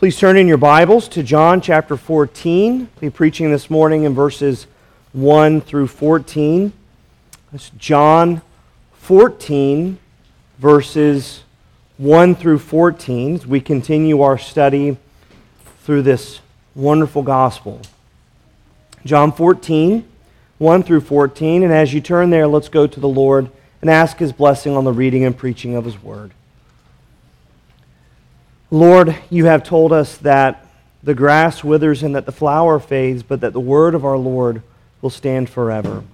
Please turn in your Bibles to John chapter 14. I'll be preaching this morning in verses 1 through 14. That's John 14, verses 1 through 14, as we continue our study through this wonderful gospel. John 14, 1 through 14. And as you turn there, let's go to the Lord and ask his blessing on the reading and preaching of his word. Lord, you have told us that the grass withers and that the flower fades, but that the word of our Lord will stand forever.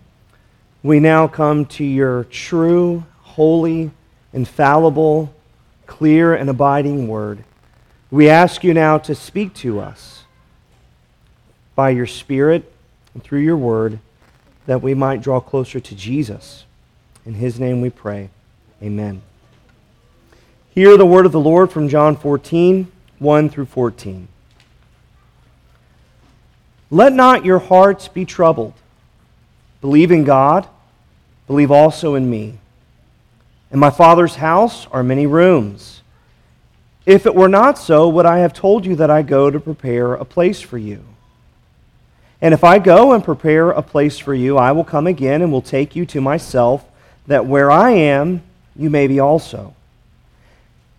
We now come to your true, holy, infallible, clear, and abiding word. We ask you now to speak to us by your Spirit and through your word that we might draw closer to Jesus. In his name we pray. Amen. Hear the word of the Lord from John 14, 1 through 14. Let not your hearts be troubled. Believe in God, believe also in me. In my Father's house are many rooms. If it were not so, would I have told you that I go to prepare a place for you? And if I go and prepare a place for you, I will come again and will take you to myself, that where I am, you may be also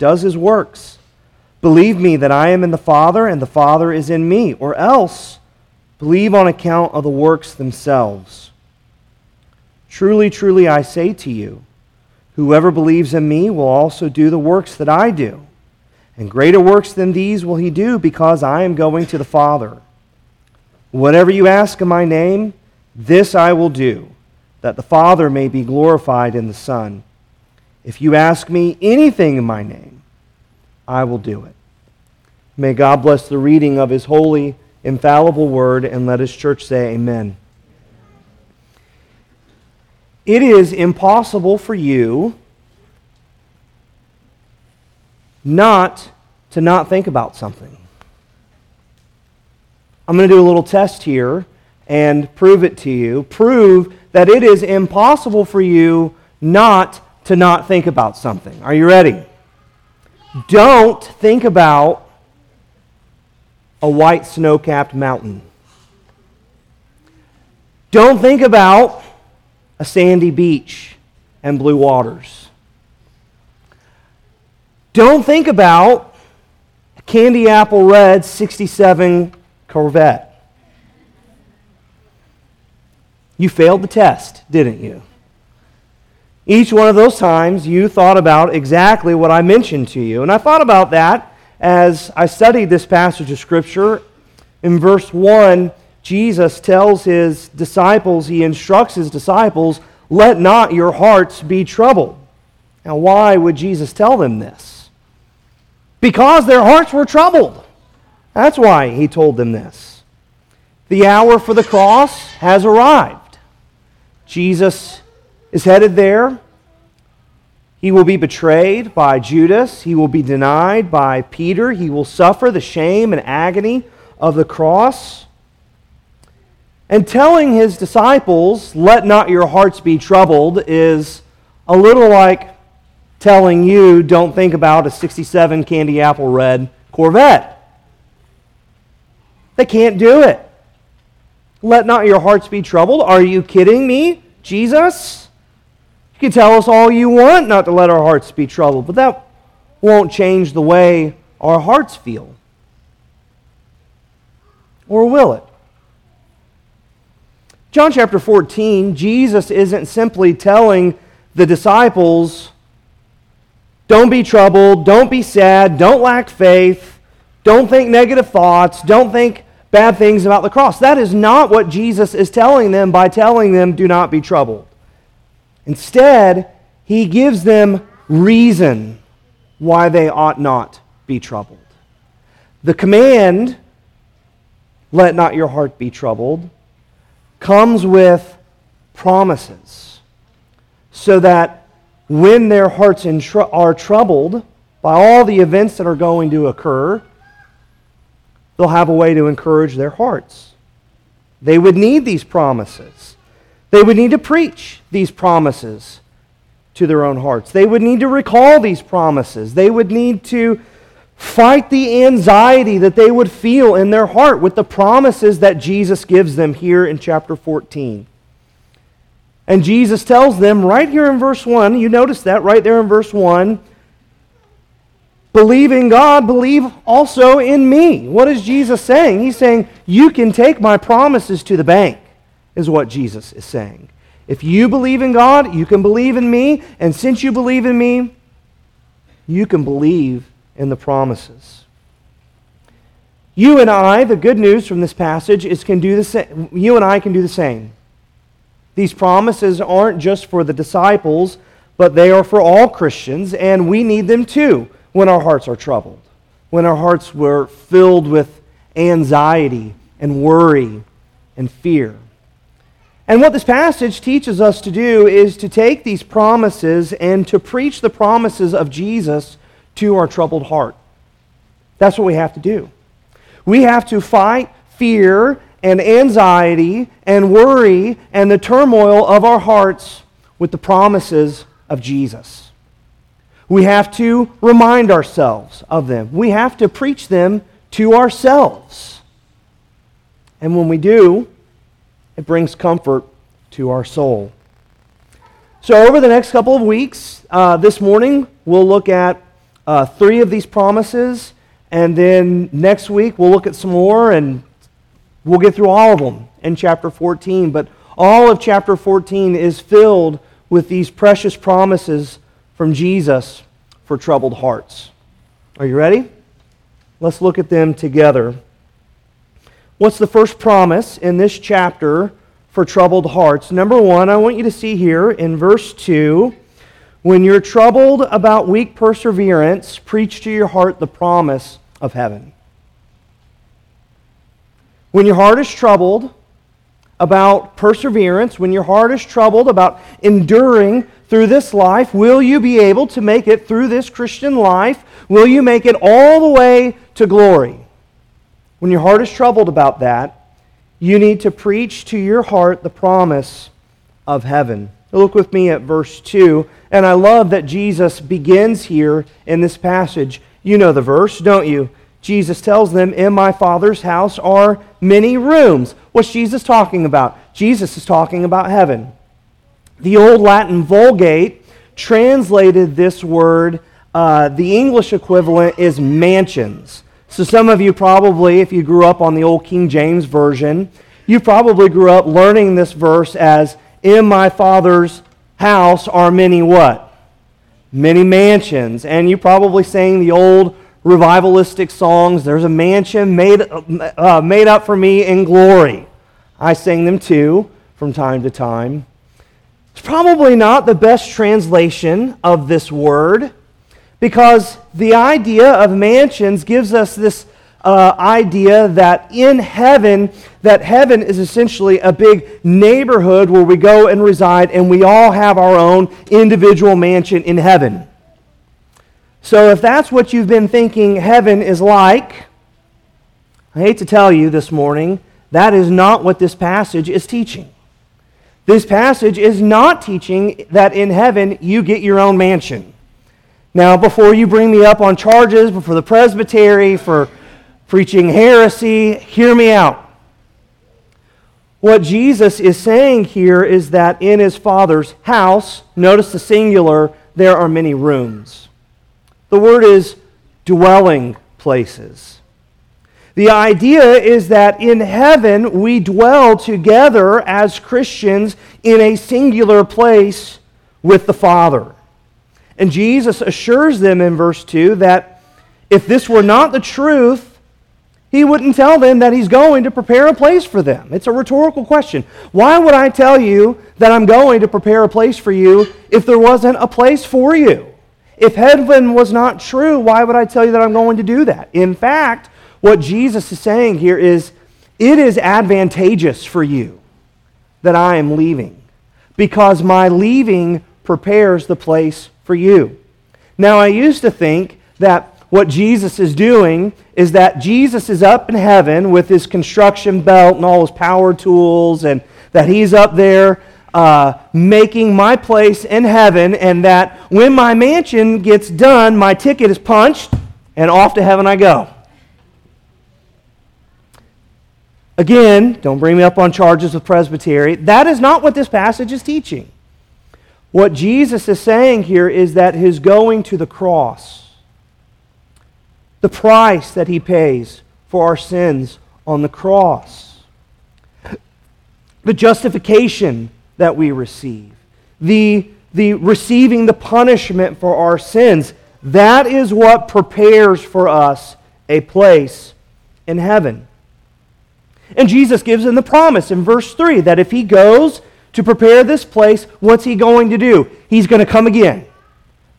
does his works. Believe me that I am in the Father and the Father is in me, or else believe on account of the works themselves. Truly, truly, I say to you, whoever believes in me will also do the works that I do. And greater works than these will he do, because I am going to the Father. Whatever you ask in my name, this I will do, that the Father may be glorified in the Son. If you ask me anything in my name, I will do it. May God bless the reading of his holy, infallible word, and let his church say, Amen. It is impossible for you not to not think about something. I'm going to do a little test here and prove it to you. Prove that it is impossible for you not to not think about something. Are you ready? Don't think about a white snow capped mountain. Don't think about a sandy beach and blue waters. Don't think about a candy apple red 67 Corvette. You failed the test, didn't you? Each one of those times, you thought about exactly what I mentioned to you. And I thought about that as I studied this passage of Scripture. In verse 1, Jesus tells his disciples, he instructs his disciples, let not your hearts be troubled. Now, why would Jesus tell them this? Because their hearts were troubled. That's why he told them this. The hour for the cross has arrived. Jesus is headed there. He will be betrayed by Judas. He will be denied by Peter. He will suffer the shame and agony of the cross. And telling his disciples, let not your hearts be troubled, is a little like telling you, don't think about a 67 candy apple red Corvette. They can't do it. Let not your hearts be troubled. Are you kidding me, Jesus? You can tell us all you want not to let our hearts be troubled, but that won't change the way our hearts feel. or will it? John chapter 14, Jesus isn't simply telling the disciples, don't be troubled, don't be sad, don't lack faith, don't think negative thoughts, don't think bad things about the cross. That is not what Jesus is telling them by telling them, do not be troubled. Instead, he gives them reason why they ought not be troubled. The command, let not your heart be troubled, comes with promises so that when their hearts are troubled by all the events that are going to occur, they'll have a way to encourage their hearts. They would need these promises. They would need to preach these promises to their own hearts. They would need to recall these promises. They would need to fight the anxiety that they would feel in their heart with the promises that Jesus gives them here in chapter 14. And Jesus tells them right here in verse 1, you notice that right there in verse 1 believe in God, believe also in me. What is Jesus saying? He's saying, You can take my promises to the bank, is what Jesus is saying. If you believe in God, you can believe in me. And since you believe in me, you can believe in the promises. You and I, the good news from this passage is can do the same. You and I can do the same. These promises aren't just for the disciples, but they are for all Christians, and we need them too when our hearts are troubled, when our hearts were filled with anxiety and worry and fear. And what this passage teaches us to do is to take these promises and to preach the promises of Jesus to our troubled heart. That's what we have to do. We have to fight fear and anxiety and worry and the turmoil of our hearts with the promises of Jesus. We have to remind ourselves of them. We have to preach them to ourselves. And when we do, it brings comfort to our soul. So, over the next couple of weeks, uh, this morning, we'll look at uh, three of these promises, and then next week, we'll look at some more, and we'll get through all of them in chapter 14. But all of chapter 14 is filled with these precious promises from Jesus for troubled hearts. Are you ready? Let's look at them together. What's the first promise in this chapter for troubled hearts? Number one, I want you to see here in verse 2 when you're troubled about weak perseverance, preach to your heart the promise of heaven. When your heart is troubled about perseverance, when your heart is troubled about enduring through this life, will you be able to make it through this Christian life? Will you make it all the way to glory? When your heart is troubled about that, you need to preach to your heart the promise of heaven. Look with me at verse 2. And I love that Jesus begins here in this passage. You know the verse, don't you? Jesus tells them, In my Father's house are many rooms. What's Jesus talking about? Jesus is talking about heaven. The old Latin Vulgate translated this word, uh, the English equivalent is mansions. So some of you probably, if you grew up on the old King James Version, you probably grew up learning this verse as, In my Father's house are many what? Many mansions. And you probably sang the old revivalistic songs, There's a mansion made, uh, made up for me in glory. I sing them too from time to time. It's probably not the best translation of this word because the idea of mansions gives us this uh, idea that in heaven, that heaven is essentially a big neighborhood where we go and reside, and we all have our own individual mansion in heaven. So, if that's what you've been thinking heaven is like, I hate to tell you this morning, that is not what this passage is teaching. This passage is not teaching that in heaven you get your own mansion. Now, before you bring me up on charges before the presbytery for preaching heresy, hear me out. What Jesus is saying here is that in his Father's house, notice the singular, there are many rooms. The word is dwelling places. The idea is that in heaven we dwell together as Christians in a singular place with the Father. And Jesus assures them in verse 2 that if this were not the truth, he wouldn't tell them that he's going to prepare a place for them. It's a rhetorical question. Why would I tell you that I'm going to prepare a place for you if there wasn't a place for you? If heaven was not true, why would I tell you that I'm going to do that? In fact, what Jesus is saying here is it is advantageous for you that I am leaving because my leaving prepares the place for you. Now, I used to think that what Jesus is doing is that Jesus is up in heaven with his construction belt and all his power tools, and that he's up there uh, making my place in heaven, and that when my mansion gets done, my ticket is punched, and off to heaven I go. Again, don't bring me up on charges of presbytery. That is not what this passage is teaching. What Jesus is saying here is that his going to the cross the price that he pays for our sins on the cross, the justification that we receive, the, the receiving the punishment for our sins. That is what prepares for us a place in heaven. And Jesus gives them the promise in verse 3 that if he goes to prepare this place, what's he going to do? He's going to come again.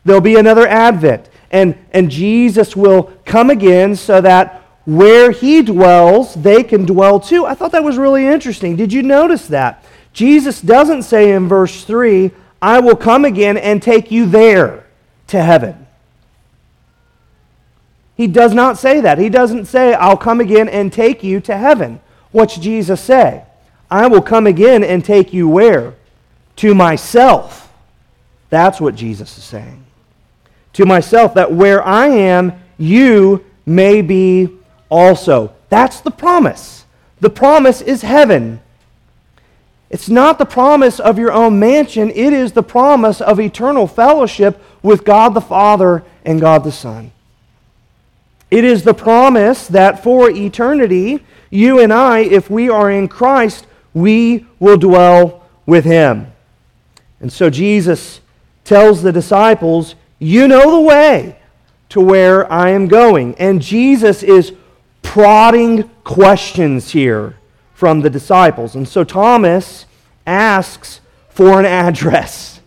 There'll be another advent and, and Jesus will come again so that where he dwells, they can dwell too. I thought that was really interesting. Did you notice that? Jesus doesn't say in verse 3, I will come again and take you there to heaven. He does not say that. He doesn't say, I'll come again and take you to heaven. What's Jesus say? I will come again and take you where? To myself. That's what Jesus is saying to myself, that where I am, you may be also. That's the promise. The promise is heaven. It's not the promise of your own mansion, it is the promise of eternal fellowship with God the Father and God the Son. It is the promise that for eternity, you and I, if we are in Christ, we will dwell with Him. And so Jesus tells the disciples, you know the way to where I am going. And Jesus is prodding questions here from the disciples. And so Thomas asks for an address.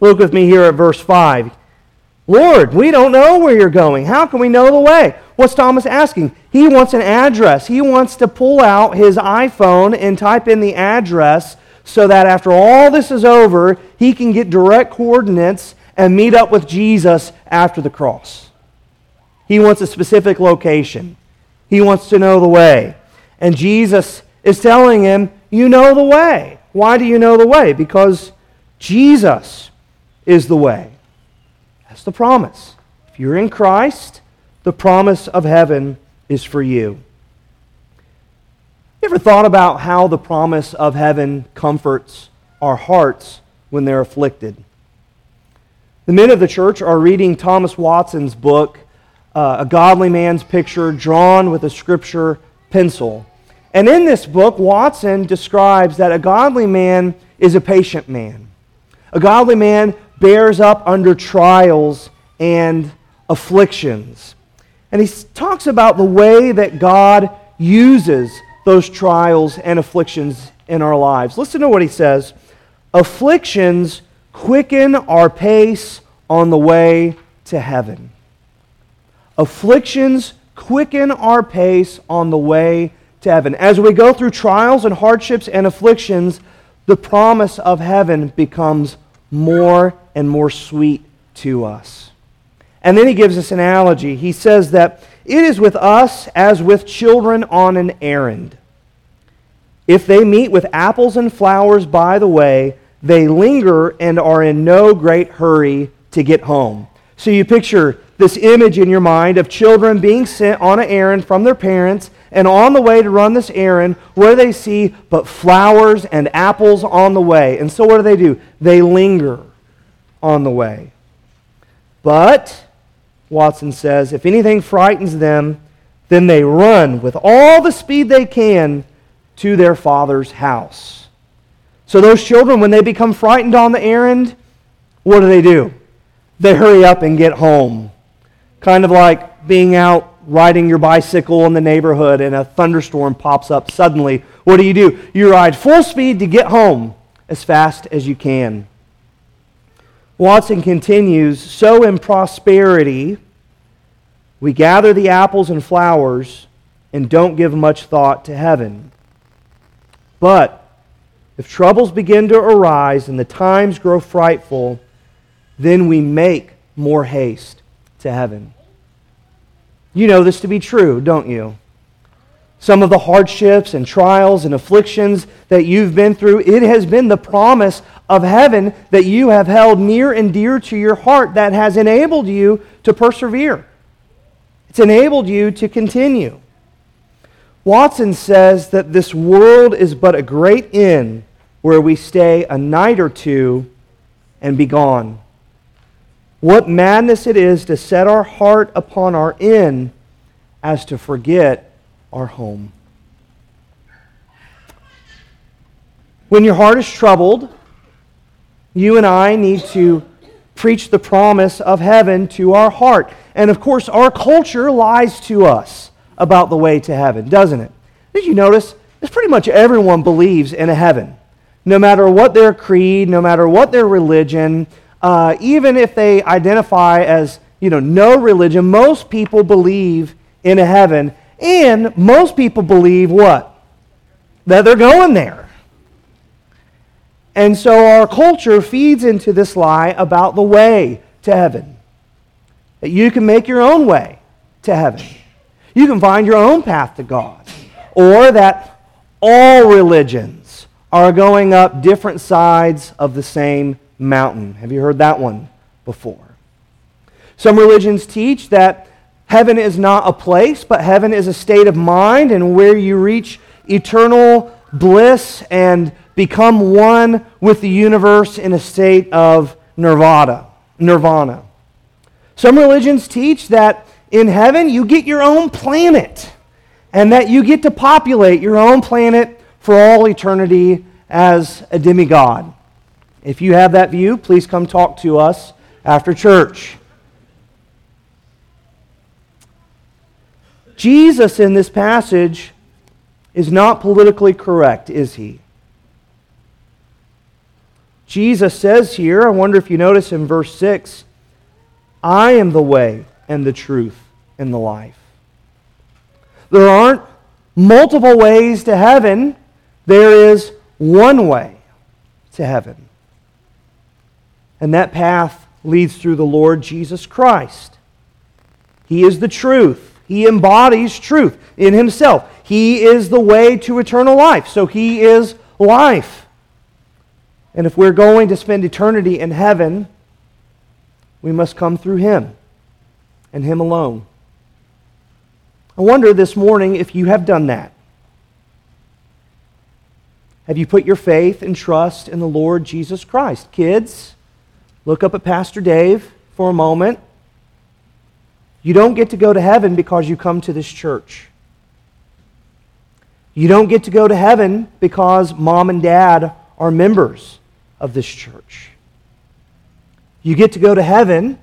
Look with me here at verse 5. Lord, we don't know where you're going. How can we know the way? What's Thomas asking? He wants an address. He wants to pull out his iPhone and type in the address so that after all this is over, he can get direct coordinates and meet up with Jesus after the cross. He wants a specific location. He wants to know the way. And Jesus is telling him, You know the way. Why do you know the way? Because Jesus is the way. That's the promise. If you're in Christ, the promise of heaven is for you. You ever thought about how the promise of heaven comforts our hearts when they're afflicted? The men of the church are reading Thomas Watson's book, uh, A Godly Man's Picture, drawn with a scripture pencil. And in this book, Watson describes that a godly man is a patient man. A godly man bears up under trials and afflictions. And he talks about the way that God uses those trials and afflictions in our lives. Listen to what he says Afflictions quicken our pace on the way to heaven. Afflictions quicken our pace on the way to heaven. As we go through trials and hardships and afflictions, the promise of heaven becomes more and more sweet to us. And then he gives us an analogy. He says that it is with us as with children on an errand. If they meet with apples and flowers by the way, they linger and are in no great hurry to get home. So you picture this image in your mind of children being sent on an errand from their parents, and on the way to run this errand, do they see but flowers and apples on the way? And so what do they do? They linger on the way. But, Watson says, if anything frightens them, Then they run with all the speed they can to their father's house. So those children, when they become frightened on the errand, what do they do? They hurry up and get home. Kind of like being out riding your bicycle in the neighborhood and a thunderstorm pops up suddenly. What do you do? You ride full speed to get home as fast as you can. Watson continues So in prosperity, we gather the apples and flowers and don't give much thought to heaven. But if troubles begin to arise and the times grow frightful, then we make more haste to heaven. You know this to be true, don't you? Some of the hardships and trials and afflictions that you've been through, it has been the promise of heaven that you have held near and dear to your heart that has enabled you to persevere. It's enabled you to continue. Watson says that this world is but a great inn where we stay a night or two and be gone. What madness it is to set our heart upon our inn as to forget our home. When your heart is troubled, you and I need to preach the promise of heaven to our heart. And of course, our culture lies to us about the way to heaven, doesn't it? Did you notice? That pretty much everyone believes in a heaven no matter what their creed, no matter what their religion, uh, even if they identify as you know no religion, most people believe in a heaven, and most people believe what that they're going there. And so our culture feeds into this lie about the way to heaven. That you can make your own way to heaven. You can find your own path to God. Or that all religions are going up different sides of the same mountain. Have you heard that one before? Some religions teach that heaven is not a place, but heaven is a state of mind and where you reach eternal bliss and become one with the universe in a state of nirvana. Nirvana. Some religions teach that in heaven you get your own planet and that you get to populate your own planet for all eternity as a demigod. If you have that view, please come talk to us after church. Jesus in this passage is not politically correct, is he? Jesus says here, I wonder if you notice in verse 6, I am the way and the truth and the life. There aren't multiple ways to heaven. There is one way to heaven. And that path leads through the Lord Jesus Christ. He is the truth. He embodies truth in himself. He is the way to eternal life. So he is life. And if we're going to spend eternity in heaven, we must come through him and him alone. I wonder this morning if you have done that. Have you put your faith and trust in the Lord Jesus Christ? Kids, look up at Pastor Dave for a moment. You don't get to go to heaven because you come to this church. You don't get to go to heaven because mom and dad are members of this church. You get to go to heaven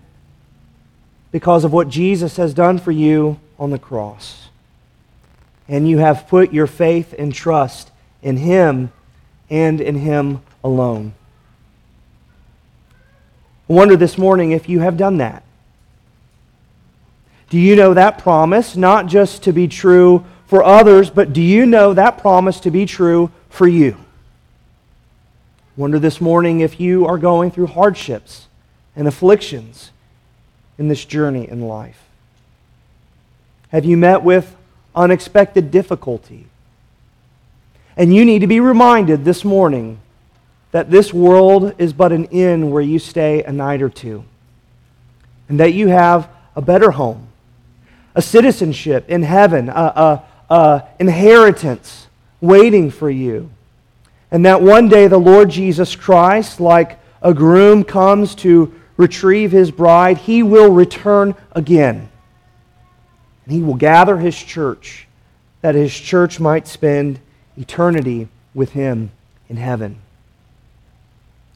because of what Jesus has done for you on the cross. And you have put your faith and trust in Him and in Him alone. I wonder this morning if you have done that. Do you know that promise not just to be true for others, but do you know that promise to be true for you? Wonder this morning if you are going through hardships and afflictions in this journey in life. Have you met with unexpected difficulty? And you need to be reminded this morning that this world is but an inn where you stay a night or two, and that you have a better home, a citizenship in heaven, a, a, a inheritance waiting for you, and that one day the Lord Jesus Christ, like a groom comes to retrieve his bride, he will return again. And he will gather his church, that his church might spend eternity with him in heaven.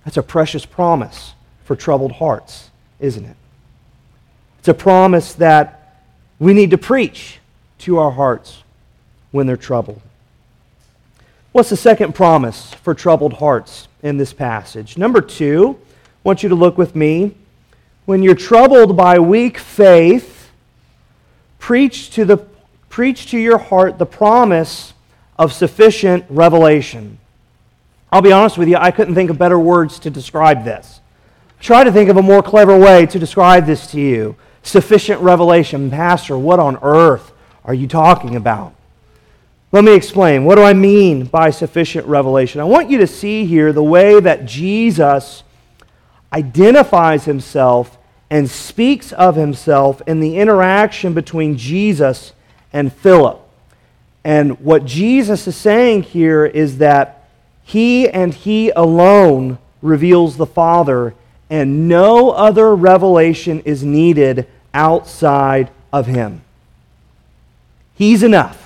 That's a precious promise for troubled hearts, isn't it? It's a promise that we need to preach to our hearts when they're troubled. What's the second promise for troubled hearts in this passage? Number two, I want you to look with me. When you're troubled by weak faith, preach to, the, preach to your heart the promise of sufficient revelation. I'll be honest with you, I couldn't think of better words to describe this. Try to think of a more clever way to describe this to you. Sufficient revelation. Pastor, what on earth are you talking about? Let me explain. What do I mean by sufficient revelation? I want you to see here the way that Jesus identifies himself and speaks of himself in the interaction between Jesus and Philip. And what Jesus is saying here is that he and He alone reveals the Father, and no other revelation is needed outside of Him. He's enough.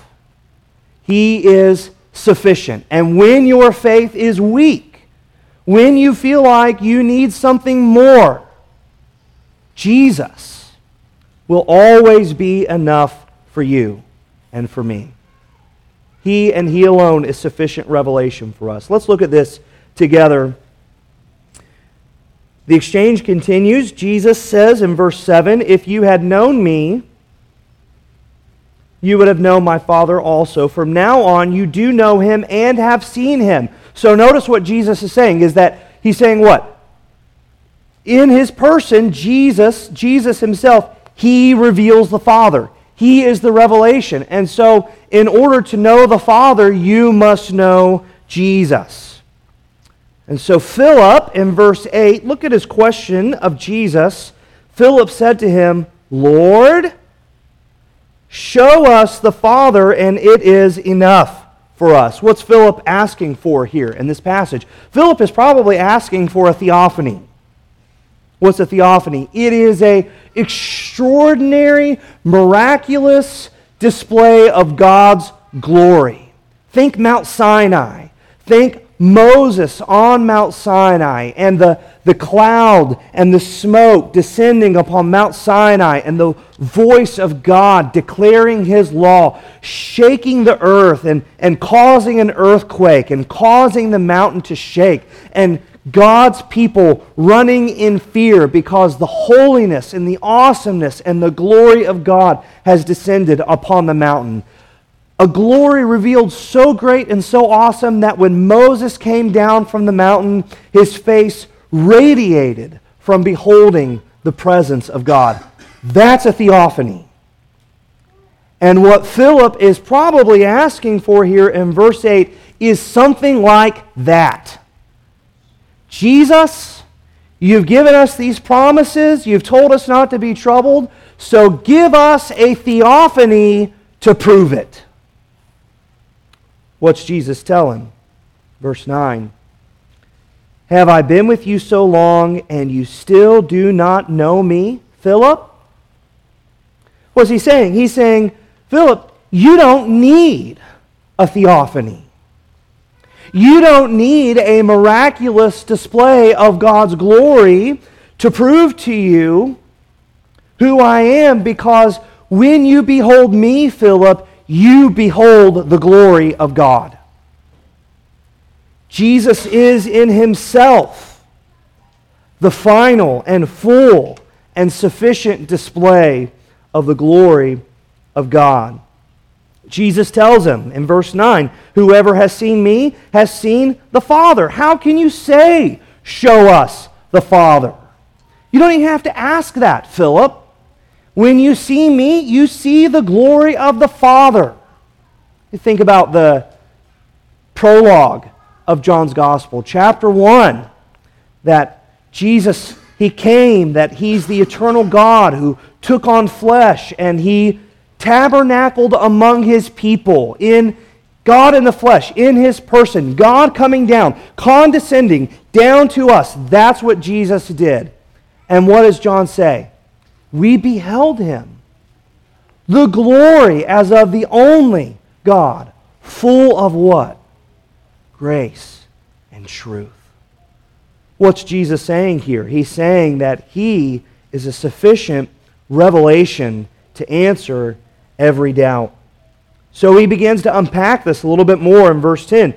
He is sufficient. And when your faith is weak, when you feel like you need something more, Jesus will always be enough for you and for me. He and He alone is sufficient revelation for us. Let's look at this together. The exchange continues. Jesus says in verse 7 If you had known me, you would have known my Father also. From now on, you do know him and have seen him. So notice what Jesus is saying is that he's saying what? In his person, Jesus, Jesus himself, he reveals the Father. He is the revelation. And so, in order to know the Father, you must know Jesus. And so, Philip, in verse 8, look at his question of Jesus. Philip said to him, Lord, show us the Father, and it is enough for us. What's Philip asking for here in this passage? Philip is probably asking for a theophany. What's a theophany? It is a extraordinary, miraculous display of God's glory. Think Mount Sinai. Think Moses on Mount Sinai and the, the cloud and the smoke descending upon Mount Sinai and the voice of God declaring his law, shaking the earth and, and causing an earthquake and causing the mountain to shake and God's people running in fear because the holiness and the awesomeness and the glory of God has descended upon the mountain. A glory revealed so great and so awesome that when Moses came down from the mountain, his face radiated from beholding the presence of God. That's a theophany. And what Philip is probably asking for here in verse 8 is something like that. Jesus, you've given us these promises. You've told us not to be troubled. So give us a theophany to prove it. What's Jesus telling? Verse 9 Have I been with you so long, and you still do not know me, Philip? What's he saying? He's saying, Philip, you don't need a theophany. You don't need a miraculous display of God's glory to prove to you who I am because when you behold me, Philip, you behold the glory of God. Jesus is in himself the final and full and sufficient display of the glory of God. Jesus tells him in verse 9, Whoever has seen me has seen the Father. How can you say, Show us the Father? You don't even have to ask that, Philip. When you see me, you see the glory of the Father. You think about the prologue of John's Gospel, chapter 1, that Jesus, he came, that he's the eternal God who took on flesh, and he tabernacled among his people in God in the flesh, in his person, God coming down, condescending down to us. That's what Jesus did. And what does John say? We beheld him, the glory as of the only God, full of what? Grace and truth. What's Jesus saying here? He's saying that he is a sufficient revelation to answer every doubt. So he begins to unpack this a little bit more in verse 10.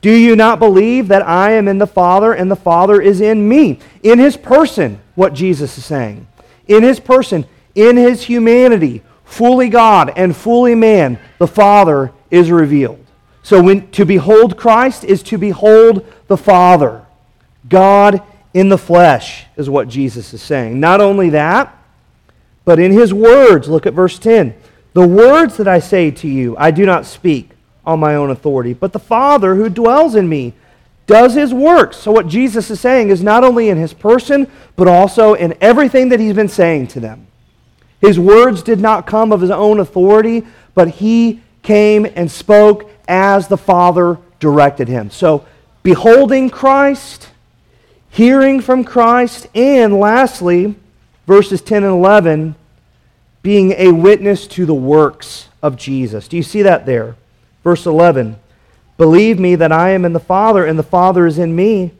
Do you not believe that I am in the Father and the Father is in me? In his person, what Jesus is saying. In his person, in his humanity, fully God and fully man, the Father is revealed. So when, to behold Christ is to behold the Father. God in the flesh is what Jesus is saying. Not only that, but in his words, look at verse 10. The words that I say to you, I do not speak on my own authority, but the Father who dwells in me does his works. So, what Jesus is saying is not only in his person, but also in everything that he's been saying to them. His words did not come of his own authority, but he came and spoke as the Father directed him. So, beholding Christ, hearing from Christ, and lastly, verses 10 and 11, being a witness to the works of Jesus. Do you see that there? Verse 11 Believe me that I am in the Father, and the Father is in me,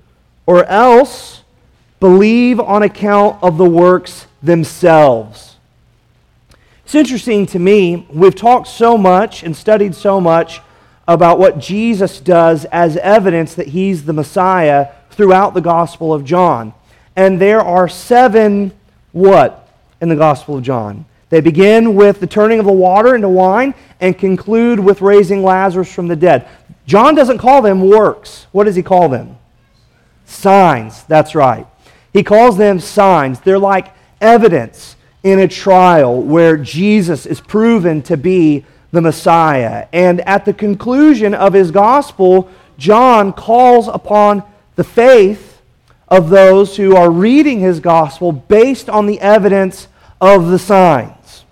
or else believe on account of the works themselves. It's interesting to me, we've talked so much and studied so much about what Jesus does as evidence that he's the Messiah throughout the Gospel of John. And there are seven what in the Gospel of John? They begin with the turning of the water into wine and conclude with raising Lazarus from the dead. John doesn't call them works. What does he call them? Signs. That's right. He calls them signs. They're like evidence in a trial where Jesus is proven to be the Messiah. And at the conclusion of his gospel, John calls upon the faith of those who are reading his gospel based on the evidence of the signs.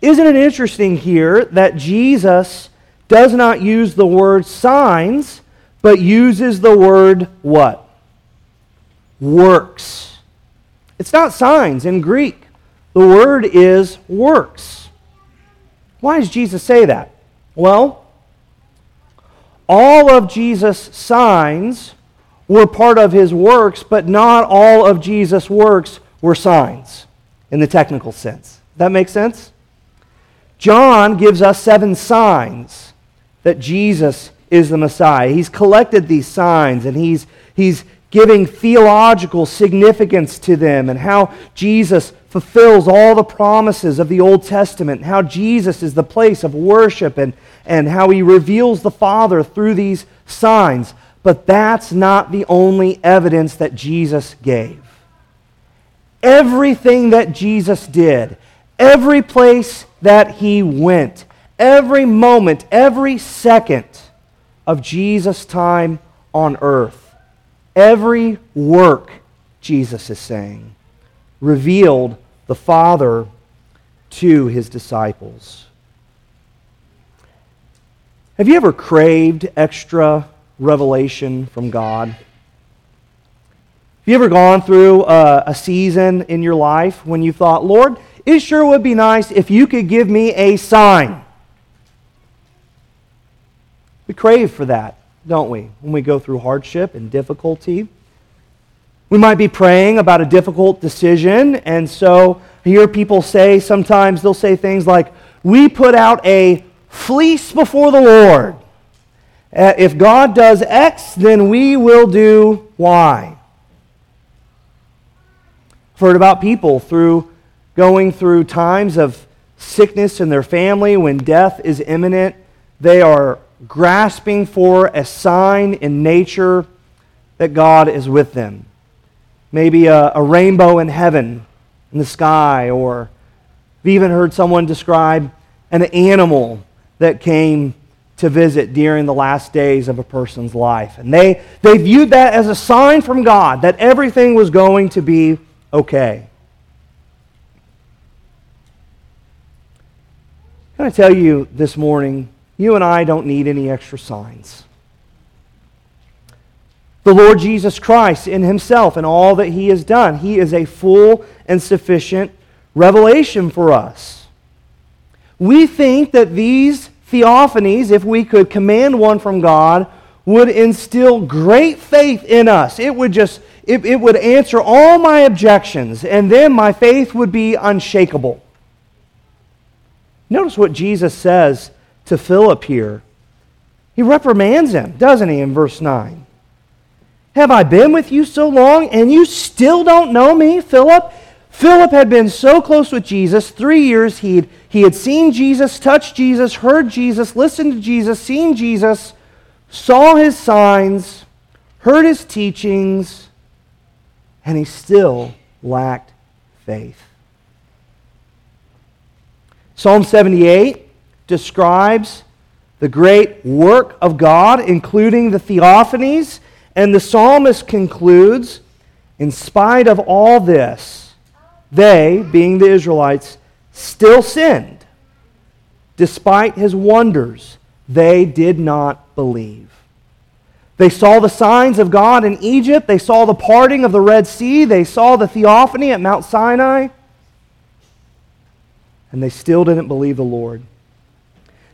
Isn't it interesting here that Jesus does not use the word signs, but uses the word what? Works. It's not signs in Greek. The word is works. Why does Jesus say that? Well, all of Jesus' signs were part of his works, but not all of Jesus' works were signs in the technical sense. That makes sense? John gives us seven signs that Jesus is the Messiah. He's collected these signs and he's, he's giving theological significance to them and how Jesus fulfills all the promises of the Old Testament, how Jesus is the place of worship and, and how he reveals the Father through these signs. But that's not the only evidence that Jesus gave. Everything that Jesus did, every place that he went, every moment, every second of Jesus' time on earth, every work, Jesus is saying, revealed the Father to his disciples. Have you ever craved extra revelation from God? Have you ever gone through a, a, season in your life when you thought, Lord, it sure would be nice if you could give me a sign? We crave for that, don't we, when we go through hardship and difficulty? We might be praying about a difficult decision, and so hear people say sometimes they'll say things like, We put out a fleece before the Lord. Uh, if God does X, then we will do Y. I've heard about people through going through times of sickness in their family when death is imminent. They are grasping for a sign in nature that God is with them maybe a, a rainbow in heaven, in the sky, or I've even heard someone describe an animal that came to visit during the last days of a person's life. And they, they viewed that as a sign from God that everything was going to be okay. Can I tell you this morning, you and I don't need any extra signs the Lord Jesus Christ in himself and all that he has done. He is a full and sufficient revelation for us. We think that these theophanies, if we could command one from God, would instill great faith in us. It would just, it, it would answer all my objections, and then my faith would be unshakable. Notice what Jesus says to Philip here. He reprimands him, doesn't he, in verse 9? Have I been with you so long, and you still don't know me, Philip? Philip had been so close with Jesus, three years. He'd, he had seen Jesus, touched Jesus, heard Jesus, listened to Jesus, seen Jesus, saw his signs, heard his teachings, and he still lacked faith. Psalm 78 describes the great work of God, including the theophanies, and the psalmist concludes In spite of all this, they, being the Israelites, still sinned. Despite his wonders, they did not believe. They saw the signs of God in Egypt. They saw the parting of the Red Sea. They saw the theophany at Mount Sinai and they still didn't believe the Lord.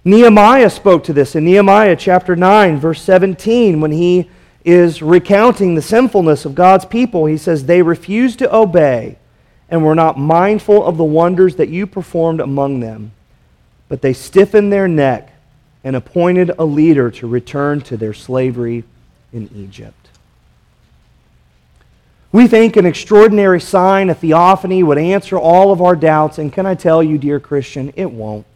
Nehemiah spoke to this in Nehemiah chapter 9, verse 17, when he is recounting the sinfulness of God's people. He says, They refused to obey and were not mindful of the wonders that you performed among them, but they stiffened their neck and appointed a leader to return to their slavery in Egypt. We think an extraordinary sign, a theophany, would answer all of our doubts, and can I tell you, dear Christian, it won't.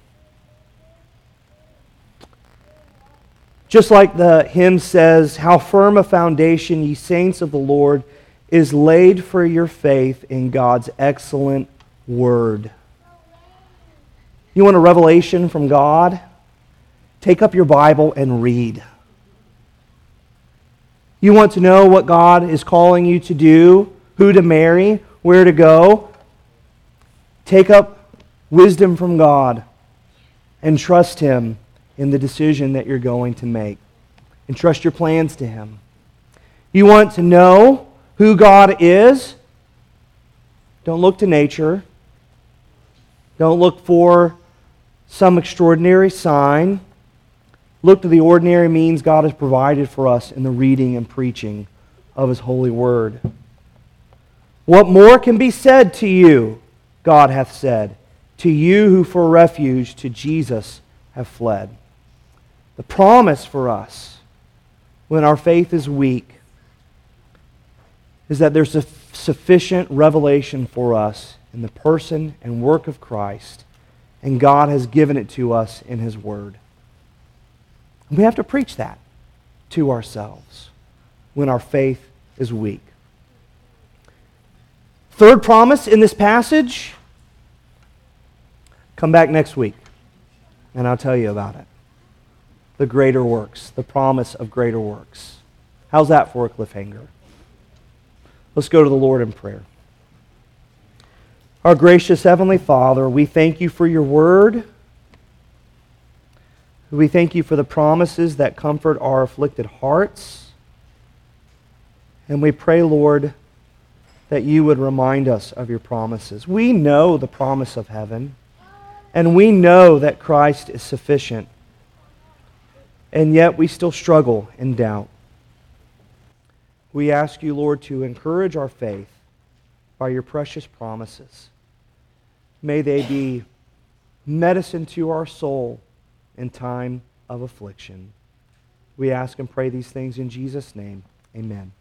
Just like the hymn says, How firm a foundation, ye saints of the Lord, is laid for your faith in God's excellent word. You want a revelation from God? Take up your Bible and read. You want to know what God is calling you to do, who to marry, where to go? Take up wisdom from God and trust Him in the decision that you're going to make. And trust your plans to Him. You want to know who God is? Don't look to nature. Don't look for some extraordinary sign. Look to the ordinary means God has provided for us in the reading and preaching of His holy word. What more can be said to you, God hath said, to you who for refuge to Jesus have fled? The promise for us when our faith is weak is that there's a sufficient revelation for us in the person and work of Christ, and God has given it to us in His Word. We have to preach that to ourselves when our faith is weak. Third promise in this passage come back next week, and I'll tell you about it. The greater works, the promise of greater works. How's that for a cliffhanger? Let's go to the Lord in prayer. Our gracious Heavenly Father, we thank you for your word. We thank you for the promises that comfort our afflicted hearts. And we pray, Lord, that you would remind us of your promises. We know the promise of heaven, and we know that Christ is sufficient. And yet we still struggle in doubt. We ask you, Lord, to encourage our faith by your precious promises. May they be medicine to our soul in time of affliction. We ask and pray these things in Jesus' name. Amen.